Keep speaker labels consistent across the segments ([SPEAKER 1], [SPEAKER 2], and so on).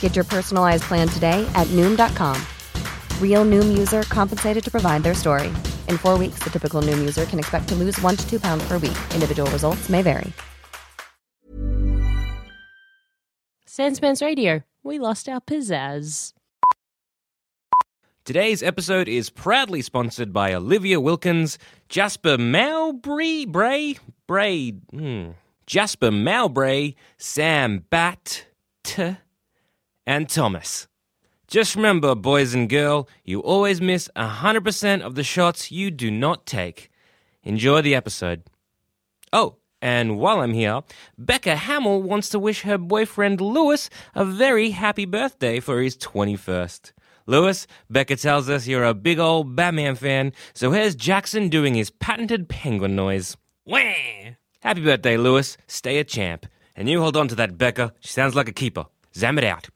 [SPEAKER 1] Get your personalized plan today at Noom.com. Real Noom user compensated to provide their story. In four weeks, the typical Noom user can expect to lose one to two pounds per week. Individual results may vary.
[SPEAKER 2] Sanspants Radio. We lost our pizzazz.
[SPEAKER 3] Today's episode is proudly sponsored by Olivia Wilkins, Jasper Mowbray, Bray, Bray, hmm, Jasper Mowbray, Sam Bat, T, and Thomas. Just remember, boys and girl, you always miss 100% of the shots you do not take. Enjoy the episode. Oh, and while I'm here, Becca Hamill wants to wish her boyfriend Lewis a very happy birthday for his 21st. Lewis, Becca tells us you're a big old Batman fan, so here's Jackson doing his patented penguin noise. Wah! Happy birthday, Lewis. Stay a champ. And you hold on to that, Becca. She sounds like a keeper. Zammit out.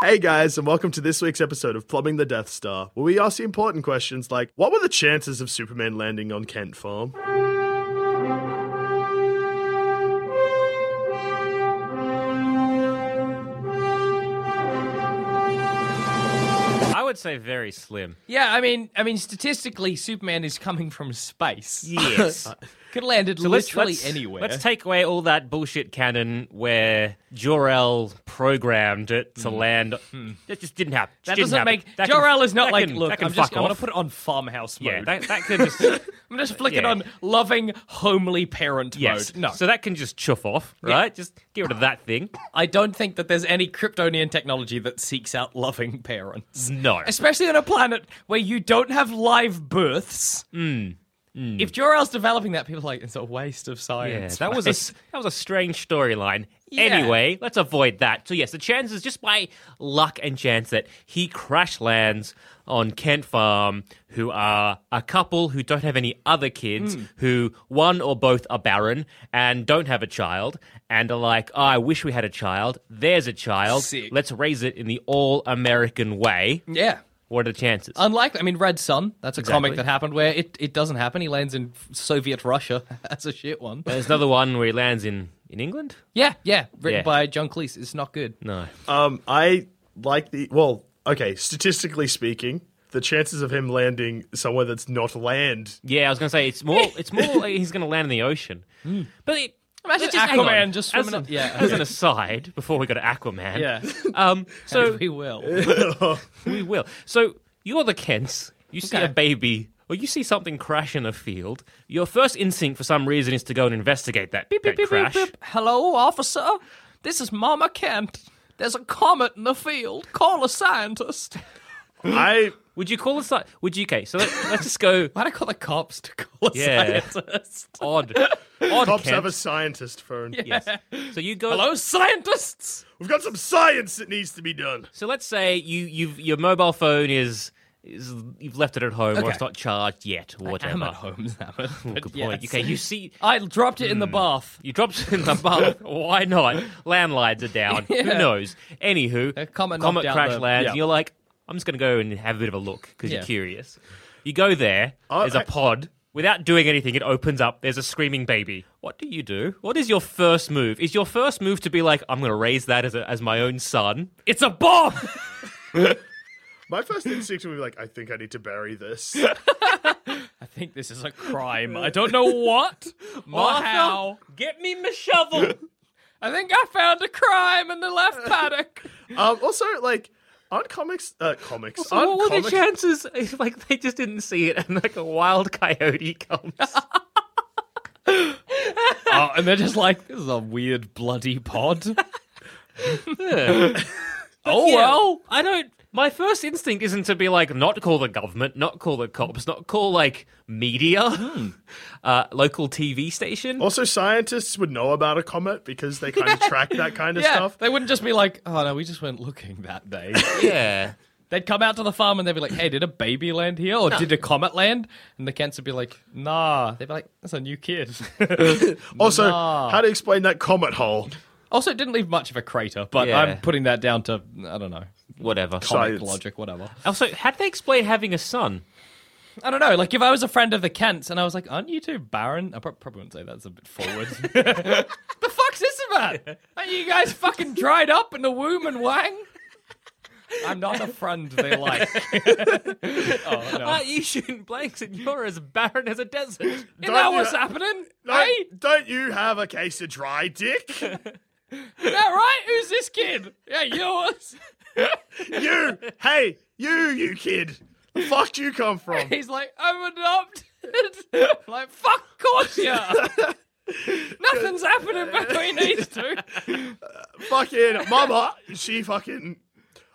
[SPEAKER 4] Hey guys, and welcome to this week's episode of Plumbing the Death Star, where we ask the important questions like what were the chances of Superman landing on Kent Farm?
[SPEAKER 3] I would say very slim.
[SPEAKER 5] Yeah, I mean, I mean, statistically, Superman is coming from space.
[SPEAKER 3] Yes.
[SPEAKER 5] Uh, Could have landed
[SPEAKER 3] So let's-
[SPEAKER 5] literally
[SPEAKER 3] let's-
[SPEAKER 5] anywhere.
[SPEAKER 3] Let's take away all that bullshit canon where Jor-El programmed it to hmm. land. Hmm. That just didn't happen. Just
[SPEAKER 5] that
[SPEAKER 3] didn't
[SPEAKER 5] doesn't
[SPEAKER 3] happen.
[SPEAKER 5] make
[SPEAKER 3] That can-
[SPEAKER 5] Jor-El is not like.
[SPEAKER 3] can-
[SPEAKER 5] look, I'm just I'm gonna put it on farmhouse mode.
[SPEAKER 3] Yeah, that, that could just
[SPEAKER 5] I'm just flicking
[SPEAKER 3] yeah.
[SPEAKER 5] on loving, homely parent
[SPEAKER 3] yes.
[SPEAKER 5] mode. No,
[SPEAKER 3] So that can just chuff off, right? Just get rid of that thing.
[SPEAKER 5] I don't think that there's any Kryptonian technology that seeks out loving parents.
[SPEAKER 3] No.
[SPEAKER 5] Especially on a planet where you don't have live births.
[SPEAKER 3] Hmm. Hmm.
[SPEAKER 5] If Jor-El's developing that, people are like, it's a waste of
[SPEAKER 3] Yeah,
[SPEAKER 5] science.
[SPEAKER 3] that was a that was a strange storyline.
[SPEAKER 5] Yeah.
[SPEAKER 3] Anyway, let's avoid that. So yes, the chances just by luck and chance that he crash lands on Kent Farm, who are a couple who don't have any other kids,
[SPEAKER 5] Hmm.
[SPEAKER 3] who one or both are barren and don't have a child, and are like, oh, I wish we had a child. There's a child.
[SPEAKER 5] Sick.
[SPEAKER 3] Let's raise it in the all American way.
[SPEAKER 5] Yeah.
[SPEAKER 3] What are the chances?
[SPEAKER 5] Unlikely. I mean, Red Sun. That's a
[SPEAKER 3] Exactly.
[SPEAKER 5] comic that happened where it, it doesn't happen. He lands in Soviet Russia. That's a shit one.
[SPEAKER 3] There's another one where he lands in in England.
[SPEAKER 5] Yeah, yeah. Written
[SPEAKER 3] Yeah.
[SPEAKER 5] by John Cleese. It's not good.
[SPEAKER 3] No.
[SPEAKER 4] Um, I like the well, okay, statistically speaking, the chances of him landing somewhere that's not land.
[SPEAKER 3] Yeah, I was going to say it's more. It's more like he's going to land in the ocean. But it,
[SPEAKER 5] Imagine
[SPEAKER 3] let's just hang
[SPEAKER 5] Aquaman
[SPEAKER 3] on.
[SPEAKER 5] just
[SPEAKER 3] as
[SPEAKER 5] swimming
[SPEAKER 3] an,
[SPEAKER 5] up- yeah.
[SPEAKER 3] As an aside, before we go to Aquaman.
[SPEAKER 5] Yeah.
[SPEAKER 3] Um. So
[SPEAKER 5] we will.
[SPEAKER 3] we will. So you're the Kents. You see
[SPEAKER 5] Okay.
[SPEAKER 3] a baby. Or you see something crash in a field. Your first instinct, for some reason, is to go and investigate that, that crash.
[SPEAKER 5] Hello, officer. This is Mama Kent. There's a comet in the field. Call a scientist.
[SPEAKER 4] I
[SPEAKER 3] Would you call a sci- Would you? Okay, so let, let's just go.
[SPEAKER 5] Why'd I call the cops to call a
[SPEAKER 3] Yeah.
[SPEAKER 5] scientist?
[SPEAKER 3] Odd. Odd.
[SPEAKER 4] cops
[SPEAKER 3] Kent.
[SPEAKER 4] have a scientist phone.
[SPEAKER 3] Yes. So you go.
[SPEAKER 5] Hello, scientists.
[SPEAKER 4] We've got some science that needs to be done.
[SPEAKER 3] So let's say you you've your mobile phone is is you've left it at home or it's not charged yet or whatever.
[SPEAKER 5] I'm at home, Sam.
[SPEAKER 3] Oh,
[SPEAKER 5] but
[SPEAKER 3] good
[SPEAKER 5] yes.
[SPEAKER 3] point. Okay, you see
[SPEAKER 5] I dropped it in the hmm. bath.
[SPEAKER 3] you dropped it in the bath. Why not? Landlines are down. Who
[SPEAKER 5] Yeah.
[SPEAKER 3] knows? Anywho,
[SPEAKER 5] A comet knocked out
[SPEAKER 3] crash
[SPEAKER 5] the-
[SPEAKER 3] lands.
[SPEAKER 5] yeah.
[SPEAKER 3] And you're like, I'm just gonna go and have a bit of a look because
[SPEAKER 5] Yeah.
[SPEAKER 3] you're curious. You go there.
[SPEAKER 4] Oh,
[SPEAKER 3] there's a
[SPEAKER 4] I-
[SPEAKER 3] pod. Without doing anything, it opens up. There's a screaming baby. What do you do? What is your first move? Is your first move to be like, I'm going to raise that as, a, as my own son?
[SPEAKER 5] It's a bomb.
[SPEAKER 4] My first instinct would be like, I think I need to bury this.
[SPEAKER 5] I think this is a crime. I don't know what or
[SPEAKER 3] Martha,
[SPEAKER 5] how.
[SPEAKER 3] Get me my shovel.
[SPEAKER 5] I think I found a crime in the left paddock.
[SPEAKER 4] Um, also, like, aren't comics, uh, comics,
[SPEAKER 3] So
[SPEAKER 4] aren't
[SPEAKER 3] what were
[SPEAKER 4] comics,
[SPEAKER 3] the chances if like they just didn't see it and like a wild coyote comes?
[SPEAKER 5] oh, and they're just like, this is a weird bloody pod. oh
[SPEAKER 3] Yeah,
[SPEAKER 5] well.
[SPEAKER 3] I don't. My first instinct isn't to be like not call the government, not call the cops, not call like media,
[SPEAKER 5] Hmm.
[SPEAKER 3] uh, local TV station.
[SPEAKER 4] Also, scientists would know about a comet because they kind of track that kind of
[SPEAKER 5] Yeah,
[SPEAKER 4] stuff.
[SPEAKER 5] they wouldn't just be like, oh no, we just went looking that day.
[SPEAKER 3] Yeah,
[SPEAKER 5] They'd come out to the farm and they'd be like, hey, did a baby land here? Or did a comet land? And the Kents would be like, nah. They'd be like, that's a new kid.
[SPEAKER 4] Also,
[SPEAKER 5] Nah.
[SPEAKER 4] how to explain that comet hole?
[SPEAKER 5] Also, it didn't leave much of a crater, but
[SPEAKER 3] Yeah.
[SPEAKER 5] I'm putting that down to, I don't know,
[SPEAKER 3] whatever.
[SPEAKER 5] comic
[SPEAKER 4] Science.
[SPEAKER 5] logic, whatever.
[SPEAKER 3] Also, how do they explain having a son?
[SPEAKER 5] I don't know. Like, if I was a friend of the Kents and I was like, aren't you two barren? I pro- probably wouldn't say that's a bit forward. the fuck's this about? Aren't you guys fucking dried up in the womb and wang? I'm not a friend they like. oh, no.
[SPEAKER 3] Aren't you shooting blanks and you're as barren as a desert?
[SPEAKER 5] Isn't that what's happening?
[SPEAKER 4] Don't,
[SPEAKER 5] Hey,
[SPEAKER 4] don't you have a case of dry dick?
[SPEAKER 5] is that right? Who's this kid? Yeah, yours.
[SPEAKER 4] you, hey, you, you kid. The fuck do you come from?
[SPEAKER 5] He's like, I'm adopted. like, fuck, course yeah. Nothing's happening between these two.
[SPEAKER 4] fucking mama, she fucking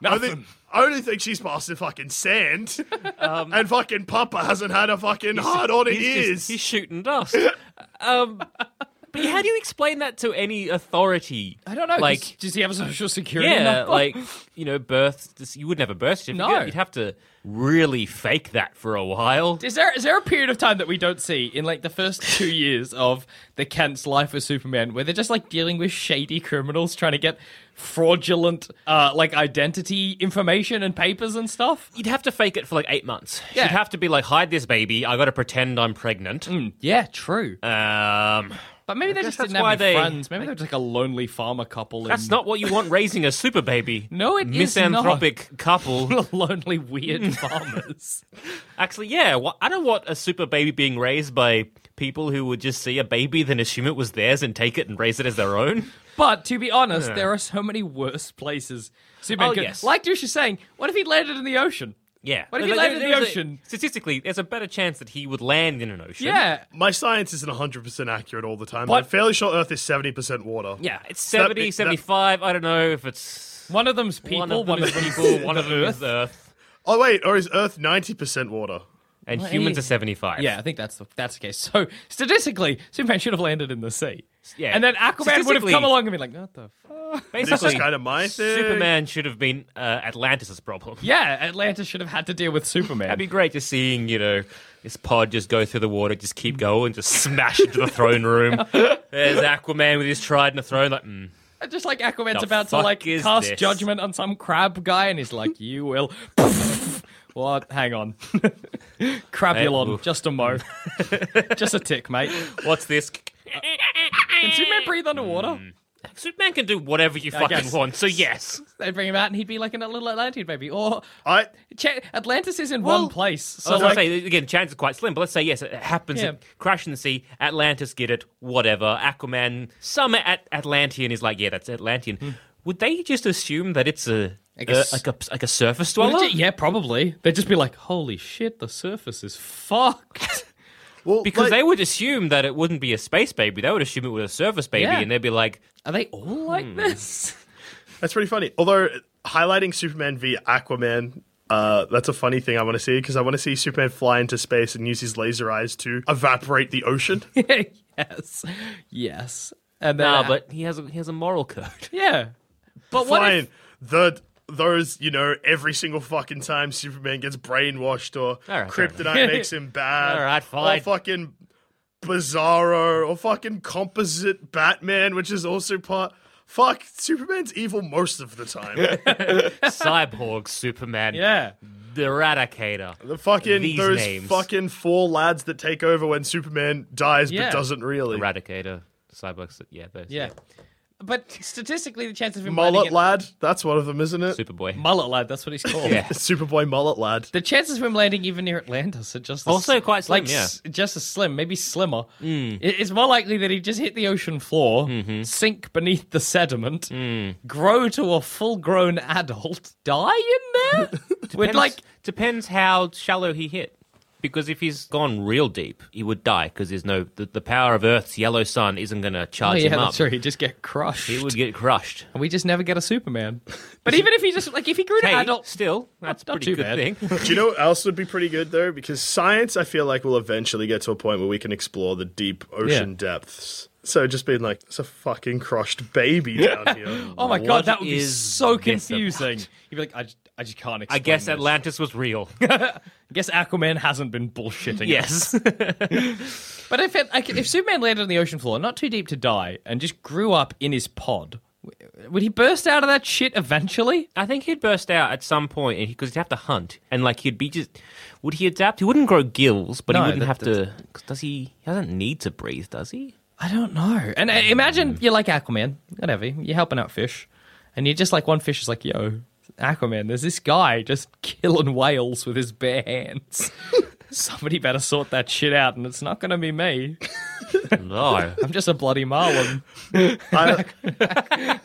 [SPEAKER 4] only,
[SPEAKER 5] Nothing.
[SPEAKER 4] only think she's past the fucking sand, and fucking Papa hasn't had a fucking hard on in
[SPEAKER 3] He's,
[SPEAKER 4] years.
[SPEAKER 3] just, he's shooting dust. um, but how do you explain that to any authority?
[SPEAKER 5] I don't know.
[SPEAKER 3] Like,
[SPEAKER 5] does he have a social security
[SPEAKER 3] yeah,
[SPEAKER 5] number?
[SPEAKER 3] like you know, birth. this- You wouldn't have a birth certificate.
[SPEAKER 5] No.
[SPEAKER 3] You'd have to really fake that for a while.
[SPEAKER 5] Is there is there a period of time that we don't see in like the first two years of the Kent's life as Superman where they're just like dealing with shady criminals trying to get fraudulent uh like identity information and papers and stuff?
[SPEAKER 3] You'd have to fake it for like eight months.
[SPEAKER 5] Yeah.
[SPEAKER 3] You'd have to be like, hide this baby. I got to pretend I'm pregnant.
[SPEAKER 5] Yeah, true.
[SPEAKER 3] Um,
[SPEAKER 5] But maybe they just didn't have any
[SPEAKER 3] they,
[SPEAKER 5] friends. Maybe they're just like a lonely farmer couple.
[SPEAKER 3] that's
[SPEAKER 5] in-
[SPEAKER 3] not what you want raising a super baby.
[SPEAKER 5] No, it is.
[SPEAKER 3] Misanthropic couple.
[SPEAKER 5] lonely weird farmers.
[SPEAKER 3] Actually, yeah. Well, I don't want a super baby being raised by people who would just see a baby, then assume it was theirs and take it and raise it as their own.
[SPEAKER 5] But to be honest, there are so many worse places. Superman
[SPEAKER 3] Oh,
[SPEAKER 5] could-
[SPEAKER 3] yes.
[SPEAKER 5] Like Douche is saying, what if he landed in the ocean?
[SPEAKER 3] Yeah.
[SPEAKER 5] But if he landed in the
[SPEAKER 3] there's a-
[SPEAKER 5] ocean?
[SPEAKER 3] statistically, there's a better chance that he would land in an ocean.
[SPEAKER 5] Yeah.
[SPEAKER 4] My science isn't 100% accurate all the time.
[SPEAKER 5] What?
[SPEAKER 4] I'm fairly sure Earth is 70% water.
[SPEAKER 3] Yeah, it's
[SPEAKER 4] That
[SPEAKER 3] 70,
[SPEAKER 4] be- that-
[SPEAKER 3] 75. I don't know if it's
[SPEAKER 5] One of them's people,
[SPEAKER 3] one of them is
[SPEAKER 5] them's
[SPEAKER 3] people, one of them
[SPEAKER 5] Earth.
[SPEAKER 3] is Earth,
[SPEAKER 4] Oh, wait, or is Earth 90% water?
[SPEAKER 3] and
[SPEAKER 5] Well,
[SPEAKER 3] humans
[SPEAKER 5] he-
[SPEAKER 3] are 75.
[SPEAKER 5] Yeah, I think that's the, that's the case. So statistically, Superman should have landed in the sea.
[SPEAKER 3] Yeah.
[SPEAKER 5] And then Aquaman would have come along and been like, what the fuck?
[SPEAKER 4] This
[SPEAKER 3] Basically,
[SPEAKER 4] is kind of my thing.
[SPEAKER 3] Superman should have been uh, Atlantis' problem.
[SPEAKER 5] Yeah, Atlantis should have had to deal with Superman.
[SPEAKER 3] That'd be great just seeing, you know, this pod just go through the water, just keep going, just smash into the throne room. There's Aquaman with his trident of throne, like, mm.
[SPEAKER 5] Just like Aquaman's
[SPEAKER 3] The
[SPEAKER 5] about to like cast
[SPEAKER 3] this?
[SPEAKER 5] judgment on some crab guy, and he's like, "You will." what? Hang on, Crabulon,
[SPEAKER 3] Hey, oof.
[SPEAKER 5] just a mo, just a tick, mate.
[SPEAKER 3] what's this?
[SPEAKER 5] Can Superman breathe underwater?
[SPEAKER 3] Superman can do whatever you
[SPEAKER 5] I
[SPEAKER 3] fucking
[SPEAKER 5] guess.
[SPEAKER 3] want, so yes.
[SPEAKER 5] They'd bring him out, and he'd be like in a little Atlantean baby. Or
[SPEAKER 4] I,
[SPEAKER 5] Che- Atlantis is in
[SPEAKER 3] Well,
[SPEAKER 5] one place,
[SPEAKER 3] So
[SPEAKER 5] so
[SPEAKER 3] I was
[SPEAKER 5] like,
[SPEAKER 3] gonna say again, chances are quite slim, but let's say yes, it happens.
[SPEAKER 5] Yeah.
[SPEAKER 3] It crash in the sea. Atlantis get it. Whatever. Aquaman, some at Atlantean is like, yeah, that's Atlantean. Would they just assume that it's a,
[SPEAKER 5] I guess-
[SPEAKER 3] uh, like a like a surface dweller?
[SPEAKER 5] Legit- yeah, probably. They'd just be like, "Holy shit, the surface is fucked."
[SPEAKER 4] well,
[SPEAKER 3] Because
[SPEAKER 4] like,
[SPEAKER 3] they would assume that it wouldn't be a space baby. They would assume it was a surface baby,
[SPEAKER 5] Yeah.
[SPEAKER 3] and they'd be like,
[SPEAKER 5] Are they all like this?
[SPEAKER 4] That's pretty funny. Although highlighting Superman v Aquaman, uh, that's a funny thing I want to see because I want to see Superman fly into space and use his laser eyes to evaporate the ocean.
[SPEAKER 5] yes, yes. And then,
[SPEAKER 3] "Nah," but he has a, he has a moral code.
[SPEAKER 5] yeah. But what if
[SPEAKER 4] The those you know every single fucking time Superman gets brainwashed or
[SPEAKER 3] right,
[SPEAKER 4] Kryptonite makes him bad.
[SPEAKER 3] All right, fine.
[SPEAKER 4] Or fucking Bizarro or fucking composite Batman, which is also part. Fuck, Superman's evil most of the time.
[SPEAKER 3] Cyborg Superman,
[SPEAKER 5] Yeah.
[SPEAKER 3] the Eradicator.
[SPEAKER 4] The fucking
[SPEAKER 3] These
[SPEAKER 4] those
[SPEAKER 3] names.
[SPEAKER 4] fucking four lads that take over when Superman dies
[SPEAKER 5] Yeah.
[SPEAKER 4] but doesn't really.
[SPEAKER 3] Eradicator, Cyborg. Yeah, those,
[SPEAKER 5] Yeah. But statistically, the chances of him
[SPEAKER 4] Mullet
[SPEAKER 5] landing in-
[SPEAKER 4] lad. That's one of them, isn't it?
[SPEAKER 3] Superboy.
[SPEAKER 5] mullet lad, that's what he's called.
[SPEAKER 3] Yeah.
[SPEAKER 4] Superboy mullet lad.
[SPEAKER 5] The chances of him landing even near Atlantis are just as-
[SPEAKER 3] Also quite slim,
[SPEAKER 5] like,
[SPEAKER 3] yeah.
[SPEAKER 5] s- just as slim, maybe slimmer. Hmm. It- It's more likely that he just hit the ocean floor, mm-hmm. sink beneath the sediment, hmm. grow to a full-grown adult, die in there. With
[SPEAKER 3] Depends-
[SPEAKER 5] like,
[SPEAKER 3] depends how shallow he hit. Because if he's gone real deep, he would die. Because there's no the, the power of Earth's yellow sun isn't going to
[SPEAKER 5] oh
[SPEAKER 3] charge
[SPEAKER 5] yeah,
[SPEAKER 3] him up.
[SPEAKER 5] that's true. He'd just get crushed.
[SPEAKER 3] He would get crushed.
[SPEAKER 5] and we just never get a Superman. But even if he just like if he grew to
[SPEAKER 3] Hey,
[SPEAKER 5] adult,
[SPEAKER 3] still, that's
[SPEAKER 5] not
[SPEAKER 3] pretty
[SPEAKER 5] too
[SPEAKER 3] good
[SPEAKER 5] bad.
[SPEAKER 3] thing.
[SPEAKER 4] Do you know what else would be pretty good though? Because science, I feel like, will eventually get to a point where we can explore the deep ocean
[SPEAKER 5] Yeah.
[SPEAKER 4] depths. So just being like, it's a fucking crushed baby down here.
[SPEAKER 5] oh my
[SPEAKER 3] What
[SPEAKER 5] god, that would be so confusing. You'd be like, I just, I just can't.
[SPEAKER 3] I guess
[SPEAKER 5] this.
[SPEAKER 3] Atlantis was real.
[SPEAKER 5] I guess Aquaman hasn't been bullshitting. us.
[SPEAKER 3] yes.
[SPEAKER 5] But if it, if Superman landed on the ocean floor, not too deep to die, and just grew up in his pod, would he burst out of that shit eventually?
[SPEAKER 3] I think he'd burst out at some point because he'd have to hunt, and like he'd be just. Would he adapt? He wouldn't grow gills, but
[SPEAKER 5] No,
[SPEAKER 3] he wouldn't
[SPEAKER 5] that-
[SPEAKER 3] have to. 'cause Does he? He doesn't need to breathe, does he?
[SPEAKER 5] I don't know. And uh, imagine you're like Aquaman, whatever. You're helping out fish, and you're just like one fish is like, "Yo, Aquaman, there's this guy just killing whales with his bare hands." Somebody better sort that shit out, and it's not going to be me.
[SPEAKER 3] No.
[SPEAKER 5] I'm just a bloody marlin.
[SPEAKER 4] I,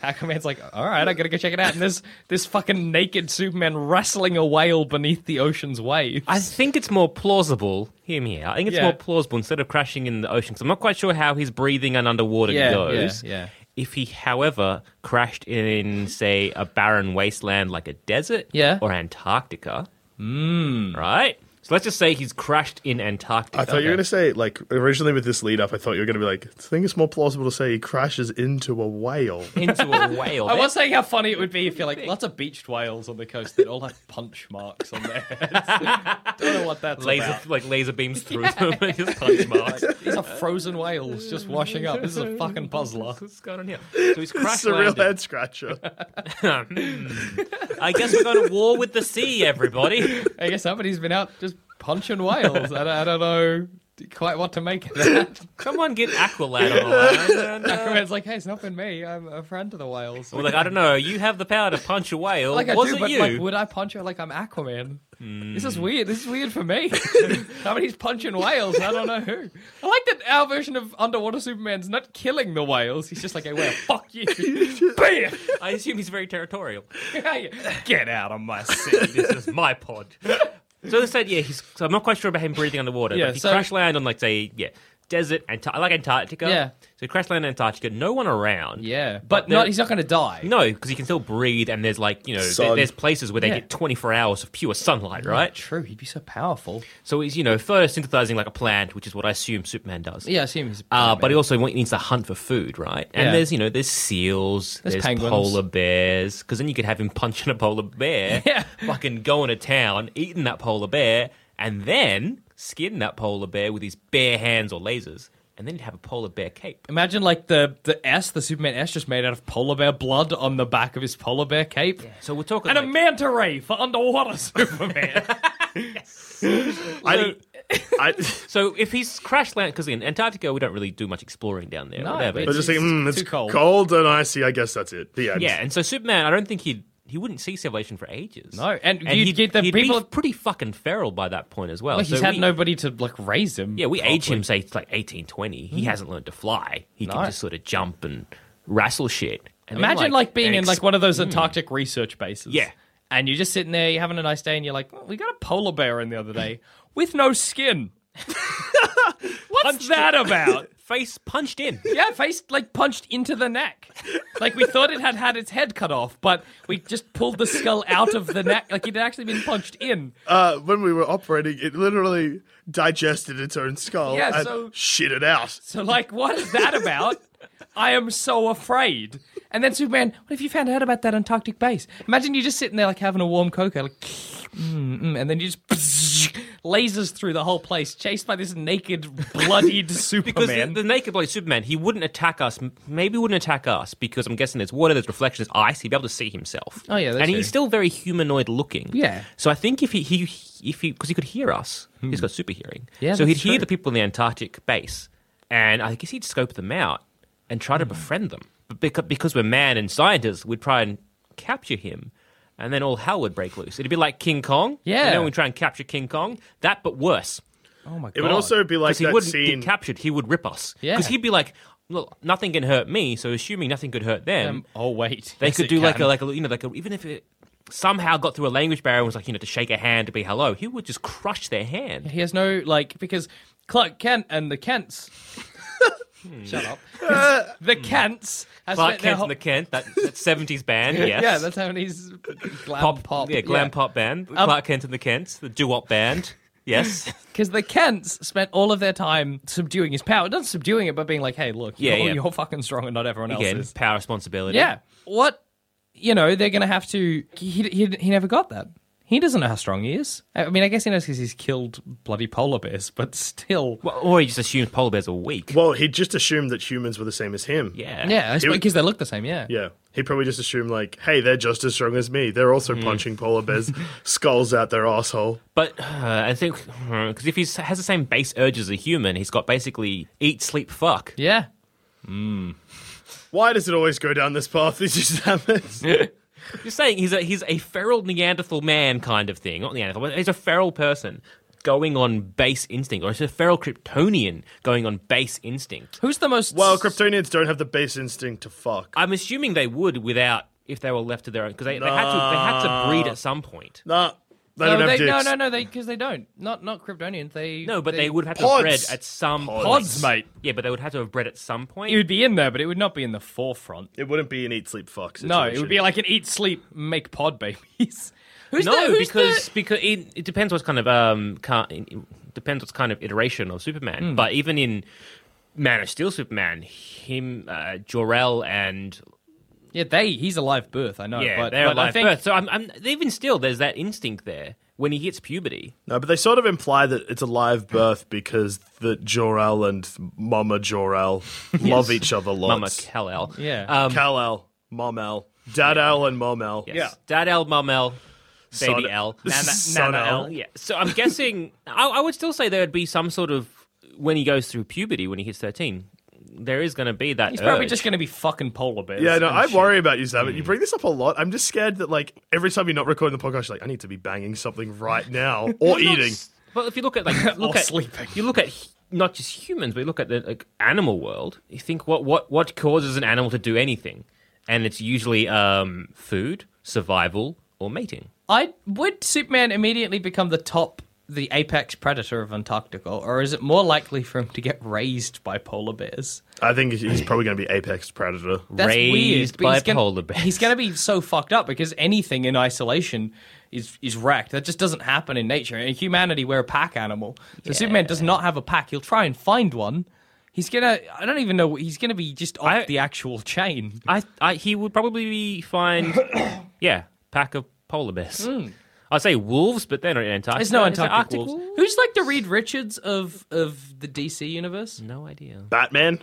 [SPEAKER 5] Aquaman's like, all right, I gotta go check it out. And there's this fucking naked Superman wrestling a whale beneath the ocean's waves.
[SPEAKER 3] I think it's more plausible. Hear me out. I think it's
[SPEAKER 5] Yeah.
[SPEAKER 3] more plausible instead of crashing in the ocean. Because I'm not quite sure how his breathing and underwater
[SPEAKER 5] Yeah,
[SPEAKER 3] goes.
[SPEAKER 5] yeah, yeah.
[SPEAKER 3] If he, however, crashed in, say, a barren wasteland like a desert
[SPEAKER 5] Yeah.
[SPEAKER 3] or Antarctica, mm. right? So let's just say he's crashed in Antarctica.
[SPEAKER 4] I thought you were going to say, like, originally with this lead up, I thought you were going to be like, I think it's more plausible to say he crashes into a whale.
[SPEAKER 3] into a whale.
[SPEAKER 5] I was saying how funny it would be if you're like lots of beached whales on the coast that all have punch marks on their heads. Don't know what that's
[SPEAKER 3] laser
[SPEAKER 5] about.
[SPEAKER 3] like laser beams through them and just punch marks.
[SPEAKER 5] These are frozen whales just washing up. This is a fucking puzzler.
[SPEAKER 3] What's going on here? So he's crash
[SPEAKER 4] It's a real
[SPEAKER 3] landed.
[SPEAKER 4] head scratcher.
[SPEAKER 3] I guess we're going to war with the sea, everybody.
[SPEAKER 5] I guess somebody's been out just punching whales. I don't, I don't know quite what to make of that.
[SPEAKER 3] Someone get Aqualad on the line. And, uh,
[SPEAKER 5] Aquaman's like, hey, it's not been me. I'm a friend of the whales.
[SPEAKER 3] well, like I don't know. You have the power to punch a whale.
[SPEAKER 5] like I
[SPEAKER 3] Was
[SPEAKER 5] do,
[SPEAKER 3] it
[SPEAKER 5] but
[SPEAKER 3] you?
[SPEAKER 5] like, would I punch her like I'm Aquaman? This is weird. This is weird for me. Somebody's punching whales. I don't know who. I like that our version of underwater Superman's not killing the whales. He's just like, hey, whale, fuck you. Bam!
[SPEAKER 3] I assume he's very territorial.
[SPEAKER 5] Get out of my city.
[SPEAKER 3] this is my pod. So they said, yeah, he's. So I'm not quite sure about him breathing underwater.
[SPEAKER 5] Yeah,
[SPEAKER 3] but he
[SPEAKER 5] so-
[SPEAKER 3] crash land on, like, say, yeah, desert, Anta- like Antarctica.
[SPEAKER 5] Yeah.
[SPEAKER 3] So he crash land in Antarctica, no one around.
[SPEAKER 5] Yeah,
[SPEAKER 3] But
[SPEAKER 5] but not, he's not going to die.
[SPEAKER 3] No, because he can still breathe, and there's like you know, there- there's places where they
[SPEAKER 5] Yeah.
[SPEAKER 3] get 24 hours of pure sunlight, right?
[SPEAKER 5] True, he'd be so powerful.
[SPEAKER 3] So he's you know photosynthesizing like a plant, which is what I assume Superman does.
[SPEAKER 5] Yeah, I assume he's.
[SPEAKER 3] Uh, but he also wa- needs to hunt for food, right? And
[SPEAKER 5] Yeah.
[SPEAKER 3] there's you know there's seals,
[SPEAKER 5] There's
[SPEAKER 3] there's,
[SPEAKER 5] penguins.
[SPEAKER 3] polar bears, because then you could have him punching a polar bear,
[SPEAKER 5] Yeah.
[SPEAKER 3] fucking going to town, eating that polar bear, and then skin that polar bear with his bare hands or lasers, and then he'd have a polar bear cape.
[SPEAKER 5] Imagine like the the S, the Superman S, just made out of polar bear blood on the back of his polar bear cape,
[SPEAKER 3] So we're talking
[SPEAKER 5] and a manta ray for underwater Superman.
[SPEAKER 4] I, I,
[SPEAKER 3] So if he's crash land, because in Antarctica we don't really do much exploring down there.
[SPEAKER 5] No,
[SPEAKER 3] whatever.
[SPEAKER 5] but
[SPEAKER 4] I was just thinking, mm, it's
[SPEAKER 5] too cold.
[SPEAKER 4] cold. and icy. I guess that's it. The end.
[SPEAKER 3] yeah, and so Superman, I don't think he'd he wouldn't see Salvation for ages.
[SPEAKER 5] No, and you'd
[SPEAKER 3] he'd,
[SPEAKER 5] get the
[SPEAKER 3] he'd
[SPEAKER 5] people-
[SPEAKER 3] be pretty fucking feral by that point as well.
[SPEAKER 5] like he's
[SPEAKER 3] So
[SPEAKER 5] had
[SPEAKER 3] we-
[SPEAKER 5] nobody to like raise him.
[SPEAKER 3] Yeah, we age him say it's like eighteen twenty. He hmm. hasn't learned to fly. He
[SPEAKER 5] No.
[SPEAKER 3] can just sort of jump and wrestle shit. And then,
[SPEAKER 5] Imagine like, being
[SPEAKER 3] and
[SPEAKER 5] in like one of those hmm. Antarctic research bases.
[SPEAKER 3] Yeah.
[SPEAKER 5] And you're just sitting there, you're having a nice day, and you're like, "Oh, we got a polar bear in the other day with no skin. What's that about?
[SPEAKER 3] face punched in.
[SPEAKER 5] Yeah, face like punched into the neck. Like we thought it had had its head cut off, but we just pulled the skull out of the neck. Like it had actually been punched in.
[SPEAKER 4] Uh, when we were operating, it literally digested its own skull
[SPEAKER 5] Yeah,
[SPEAKER 4] and
[SPEAKER 5] so-
[SPEAKER 4] shit it out.
[SPEAKER 5] So like, what is that about? I am so afraid. And then Superman, what if you found out about that Antarctic base? Imagine you just sitting there like having a warm cocoa, like, mm, mm, and then you just lasers through the whole place, chased by this naked, bloodied
[SPEAKER 3] Because
[SPEAKER 5] Superman.
[SPEAKER 3] the, the naked bloody Superman, he wouldn't attack us. Maybe wouldn't attack us because I'm guessing there's water, there's reflection, there's ice. He'd be able to see himself.
[SPEAKER 5] Oh, yeah, that's
[SPEAKER 3] and
[SPEAKER 5] true.
[SPEAKER 3] he's still very humanoid looking.
[SPEAKER 5] Yeah.
[SPEAKER 3] So I think if he, he if he because he could hear us, he's got super hearing.
[SPEAKER 5] Hmm. Yeah,
[SPEAKER 3] So he'd
[SPEAKER 5] that's
[SPEAKER 3] hear the people in the Antarctic base, and I guess he'd scope them out and try to
[SPEAKER 5] Hmm.
[SPEAKER 3] befriend them. but because, because we're man and scientists, we'd try and capture him. And then all hell would break loose. It'd be like King Kong.
[SPEAKER 5] Yeah.
[SPEAKER 3] And then we try and capture King Kong. That, but worse.
[SPEAKER 5] Oh my god.
[SPEAKER 4] It would also be like
[SPEAKER 3] Because he
[SPEAKER 4] that
[SPEAKER 3] wouldn't
[SPEAKER 4] scene.
[SPEAKER 3] get captured. He would rip us.
[SPEAKER 5] Yeah.
[SPEAKER 3] Because he'd be like, look, nothing can hurt me. So assuming nothing could hurt them,
[SPEAKER 5] Um, oh wait.
[SPEAKER 3] they
[SPEAKER 5] Yes,
[SPEAKER 3] could
[SPEAKER 5] it
[SPEAKER 3] do like
[SPEAKER 5] can.
[SPEAKER 3] a like a you know like a, even if it somehow got through a language barrier and was like you know to shake a hand to be hello, he would just crush their hand.
[SPEAKER 5] He has no like because Clark Kent and the Kents. Hmm. Shut up. the hmm. Kents. Has
[SPEAKER 3] Clark
[SPEAKER 5] spent their
[SPEAKER 3] Kent and the Kent, that, that 70s band, yes.
[SPEAKER 5] Yeah, that's how he's glam
[SPEAKER 3] pop,
[SPEAKER 5] pop.
[SPEAKER 3] Yeah, glam pop band. Um, Clark Kent and the Kents, the doo-wop band. Yes.
[SPEAKER 5] Because the Kents spent all of their time subduing his power. Not subduing it, but being like, "Hey, look,
[SPEAKER 3] Yeah,
[SPEAKER 5] you're,
[SPEAKER 3] yeah.
[SPEAKER 5] you're fucking strong and not everyone else
[SPEAKER 3] Again,
[SPEAKER 5] is."
[SPEAKER 3] power responsibility.
[SPEAKER 5] Yeah. What? You know, they're going to have to. He, he, he never got that. He doesn't know how strong he is. I mean, I guess he knows because he's killed bloody polar bears, but still.
[SPEAKER 3] Well, or he just assumes polar bears are weak.
[SPEAKER 4] well, he just assumed that humans were the same as him.
[SPEAKER 3] yeah.
[SPEAKER 5] Yeah,
[SPEAKER 4] He
[SPEAKER 5] because they look the same. Yeah.
[SPEAKER 4] Yeah. He probably just assumed, like, hey, they're just as strong as me. They're also hmm. punching polar bears' skulls out their asshole.
[SPEAKER 3] But uh, I think, uh, because if he has the same base urge as a human, he's got basically eat, sleep, fuck.
[SPEAKER 5] Yeah. Hmm.
[SPEAKER 4] Why does it always go down this path? This just happens.
[SPEAKER 3] You're saying he's a he's a feral Neanderthal man kind of thing, not Neanderthal, but he's a feral person going on base instinct, or he's a feral Kryptonian going on base instinct.
[SPEAKER 5] Who's the most?
[SPEAKER 4] well, Kryptonians don't have the base instinct to fuck.
[SPEAKER 3] I'm assuming they would without if they were left to their own because they, they had to they had to breed at some point.
[SPEAKER 4] Nah, they
[SPEAKER 5] no,
[SPEAKER 4] don't have
[SPEAKER 5] they,
[SPEAKER 4] dicks.
[SPEAKER 5] no, no, no, they because they don't. Not not Kryptonians. They
[SPEAKER 3] No, but they, would have to
[SPEAKER 4] Pods.
[SPEAKER 3] have bred at some
[SPEAKER 4] Pods.
[SPEAKER 3] point.
[SPEAKER 5] pods, mate.
[SPEAKER 3] Yeah, but they would have to have bred at some point.
[SPEAKER 5] It would be in there, but it would not be in the forefront.
[SPEAKER 4] It wouldn't be an eat, sleep, fuck situation.
[SPEAKER 5] No, it would be like an eat, sleep, make pod babies. Who's
[SPEAKER 3] no,
[SPEAKER 5] the, who's
[SPEAKER 3] because
[SPEAKER 5] the-
[SPEAKER 3] because it, it depends what's kind of um car, it depends what's kind of iteration of Superman.
[SPEAKER 5] Hmm.
[SPEAKER 3] But even in Man of Steel Superman, him uh, Jor-El and
[SPEAKER 5] yeah, they he's a live birth. I know,
[SPEAKER 3] yeah,
[SPEAKER 5] but,
[SPEAKER 3] they're
[SPEAKER 5] but I
[SPEAKER 3] alive
[SPEAKER 5] think
[SPEAKER 3] birth. So I'm, I'm even still there's that instinct there when he hits puberty.
[SPEAKER 4] No, but they sort of imply that it's a live birth because that Jor-El and Mama Jor-El love each other lots.
[SPEAKER 3] Mama
[SPEAKER 4] lots.
[SPEAKER 3] Kal-El.
[SPEAKER 5] Yeah.
[SPEAKER 3] Um,
[SPEAKER 4] Kal-El, Mom-El, Dad-El and Mom-El.
[SPEAKER 3] yes. Dad-El, Mom-El, Baby
[SPEAKER 4] Son-
[SPEAKER 3] L,
[SPEAKER 4] Son
[SPEAKER 3] Nana
[SPEAKER 4] L.
[SPEAKER 3] L. Yeah. So I'm guessing I, I would still say there would be some sort of when he goes through puberty when he hits 13. There is going to be that.
[SPEAKER 5] he's probably
[SPEAKER 3] urge.
[SPEAKER 5] just going to be fucking polar bears.
[SPEAKER 4] Yeah, no, I
[SPEAKER 5] shit.
[SPEAKER 4] worry about you, Sam. You bring this up a lot. I'm just scared that, like, every time you're not recording the podcast, you're like, I need to be banging something right now or eating.
[SPEAKER 3] Well, if you look at like look
[SPEAKER 5] Or
[SPEAKER 3] at
[SPEAKER 5] sleeping.
[SPEAKER 3] you look at not just humans, but you look at the like, animal world. You think what what what causes an animal to do anything, and it's usually um, food, survival, or mating.
[SPEAKER 5] I would Superman immediately become the top, the apex predator of Antarctica, or is it more likely for him to get raised by polar bears?
[SPEAKER 4] I think he's probably going to be apex predator.
[SPEAKER 5] That's
[SPEAKER 3] Raised
[SPEAKER 5] weird. but
[SPEAKER 3] by
[SPEAKER 5] he's gonna,
[SPEAKER 3] polar bears.
[SPEAKER 5] He's going to be so fucked up because anything in isolation is is wrecked. That just doesn't happen in nature. In humanity, we're a pack animal. So Superman does not have a pack. He'll try and find one. He's gonna. I don't even know. He's gonna be just off
[SPEAKER 3] I-
[SPEAKER 5] the actual chain.
[SPEAKER 3] I, I he would probably be find yeah pack of polar bears. Hmm. I'd say wolves, but they're not in Antarctica.
[SPEAKER 5] There's no
[SPEAKER 3] Is it
[SPEAKER 5] Antarctic,
[SPEAKER 3] Arctic
[SPEAKER 5] wolves. Who's like the Reed Richards of of the DC universe?
[SPEAKER 3] No idea.
[SPEAKER 4] Batman?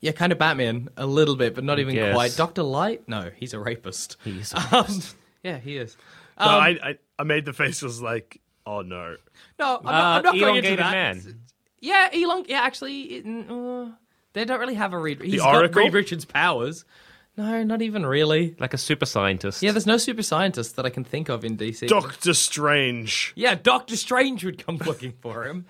[SPEAKER 5] Yeah, kind of Batman a little bit, but not even
[SPEAKER 3] guess.
[SPEAKER 5] quite. Doctor Light? No, he's a rapist.
[SPEAKER 3] He's
[SPEAKER 5] Um, yeah, he is.
[SPEAKER 4] No,
[SPEAKER 5] Um,
[SPEAKER 4] I, I, I made the face was like, oh no.
[SPEAKER 5] no, I'm not,
[SPEAKER 3] Uh,
[SPEAKER 5] I'm not going into
[SPEAKER 3] elongated
[SPEAKER 5] that.
[SPEAKER 3] man.
[SPEAKER 5] Yeah, Elon. Yeah, actually, it, uh, they don't really have a Reed. He's got
[SPEAKER 4] Oracle?
[SPEAKER 5] Reed Richards' powers. No, not even really.
[SPEAKER 3] Like a super scientist.
[SPEAKER 5] Yeah, there's no super scientist that I can think of in DC.
[SPEAKER 4] Doctor Strange.
[SPEAKER 5] Yeah, Doctor Strange would come looking for him.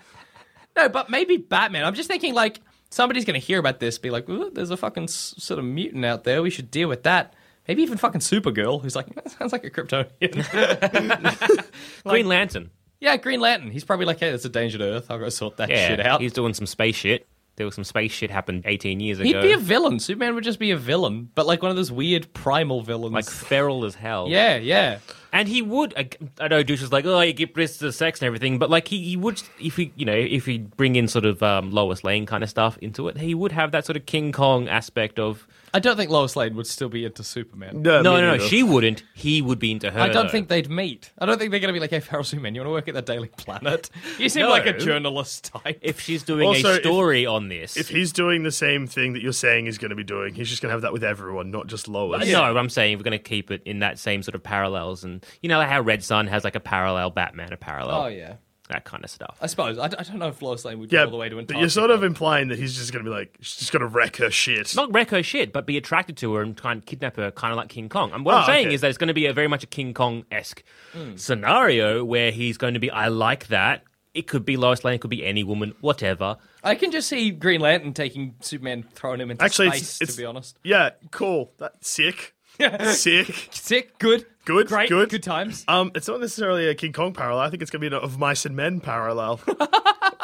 [SPEAKER 5] No, but maybe Batman. I'm just thinking like somebody's going to hear about this, be like, "There's a fucking s- sort of mutant out there. We should deal with that." Maybe even fucking Supergirl, who's like, that sounds like a Kryptonian.
[SPEAKER 3] Green Lantern.
[SPEAKER 5] yeah, Green Lantern. He's probably like, "Hey, it's a danger to Earth. I'll go sort that
[SPEAKER 3] Yeah,
[SPEAKER 5] shit out."
[SPEAKER 3] he's doing some space shit. There was some space shit happened 18 years ago.
[SPEAKER 5] He'd be a villain. Superman would just be a villain, but like one of those weird primal villains.
[SPEAKER 3] like feral as hell.
[SPEAKER 5] yeah, yeah.
[SPEAKER 3] And he would. I, I know Douche is like, oh, you get rid of sex and everything, but like he, he would, if he, you know, if he bring in sort of um, Lois Lane kind of stuff into it, he would have that sort of King Kong aspect of.
[SPEAKER 5] I don't think Lois Lane would still be into Superman.
[SPEAKER 4] No,
[SPEAKER 3] No,
[SPEAKER 4] me
[SPEAKER 3] no, no,
[SPEAKER 4] neither.
[SPEAKER 3] she wouldn't. He would be into her.
[SPEAKER 5] I don't think they'd meet. I don't think they're going to be like, hey, Feral Superman, you want to work at the Daily Planet? You seem
[SPEAKER 3] No.
[SPEAKER 5] like a journalist type.
[SPEAKER 3] if she's doing
[SPEAKER 4] Also,
[SPEAKER 3] a
[SPEAKER 4] if-
[SPEAKER 3] story on this.
[SPEAKER 4] If he's doing the same thing that you're saying he's going to be doing, he's just going to have that with everyone, not just Lois.
[SPEAKER 3] No, I'm saying we're going to keep it in that same sort of parallels, and you know how Red Sun has like a parallel Batman, a parallel.
[SPEAKER 5] oh, yeah.
[SPEAKER 3] That kind of stuff.
[SPEAKER 5] I suppose. I, d- I don't know if Lois Lane would
[SPEAKER 4] Yeah,
[SPEAKER 5] go all the way to
[SPEAKER 4] it.
[SPEAKER 5] but
[SPEAKER 4] you're sort of implying that he's just going to be like, she's just going to wreck her shit.
[SPEAKER 3] Not wreck her shit, but be attracted to her and try and kidnap her, kind of like King Kong. And what
[SPEAKER 4] Oh,
[SPEAKER 3] I'm ah, saying
[SPEAKER 4] okay.
[SPEAKER 3] is that it's going to be a very much a King Kong esque hmm. scenario where he's going to be, I like that. It could be Lois Lane, it could be any woman, whatever.
[SPEAKER 5] I can just see Green Lantern taking Superman, throwing him into
[SPEAKER 4] Actually,
[SPEAKER 5] space.
[SPEAKER 4] it's, it's
[SPEAKER 5] to be honest,
[SPEAKER 4] Yeah, cool. That's sick. sick.
[SPEAKER 5] sick, good,
[SPEAKER 4] Good,
[SPEAKER 5] great,
[SPEAKER 4] good.
[SPEAKER 5] good times.
[SPEAKER 4] Um, it's not necessarily a King Kong parallel. I think it's going to be an of mice and men parallel.